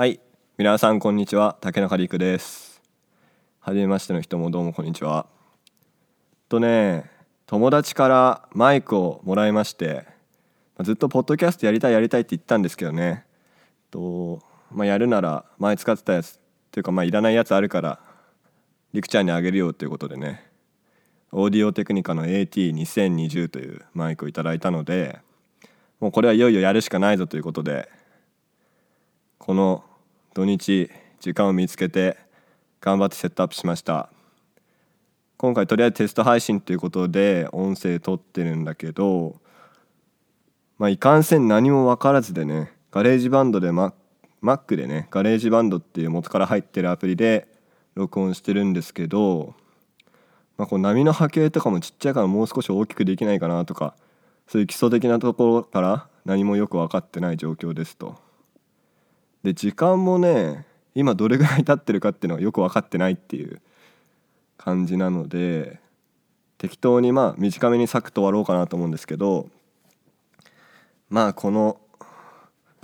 はい。皆さんこんにちは。竹中陸です。初めましての人もどうもこんにちは。とね友達からマイクをもらいましてずっとポッドキャストやりたいやりたいって言ったんですけどね。とまあ、やるなら前使ってたやつっていうかまあいらないやつあるからりくちゃんにあげるよということでね。オーディオテクニカの AT2020 というマイクをいただいたのでもうこれはいよいよやるしかないぞということでこの土日時間を見つけて頑張ってセットアップしました今回とりあえずテスト配信ということで音声撮ってるんだけどまあいかんせん何も分からずでねガレージバンドで Mac, でね GarageBand っていう元から入ってるアプリで録音してるんですけど、まあ、こう波の波形とかもちっちゃいからもう少し大きくできないかなとかそういう基礎的なところから何もよく分かってない状況ですと。で時間もね今どれぐらい経ってるかっていうのがよく分かってないっていう感じなので適当にまあ短めにサクッと終わろうかなと思うんですけどまあこの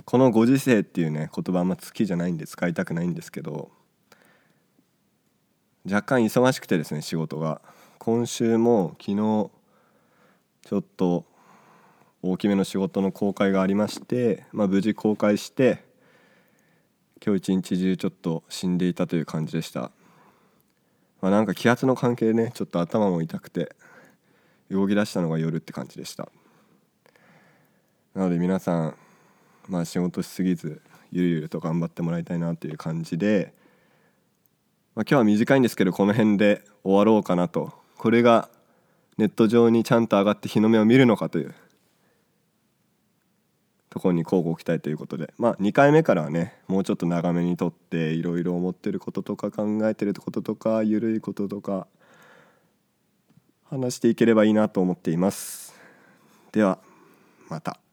このご時世っていうね言葉あんま好きじゃないんで使いたくないんですけど若干忙しくてですね仕事が。今週も昨日ちょっと大きめの仕事の公開がありまして、まあ、無事公開して今日一日中ちょっと死んでいたという感じでした、まあ、なんか気圧の関係でねちょっと頭も痛くて動き出したのが夜って感じでした。なので皆さんまあ仕事しすぎずゆるゆると頑張ってもらいたいなという感じで、まあ、今日は短いんですけどこの辺で終わろうかなと。これがネット上にちゃんと上がって日の目を見るのかというところに交互期待ということでまあ2回目からはねもうちょっと長めにとっていろいろ思ってることとか考えてることとかゆるいこととか話していければいいなと思っていますではまた。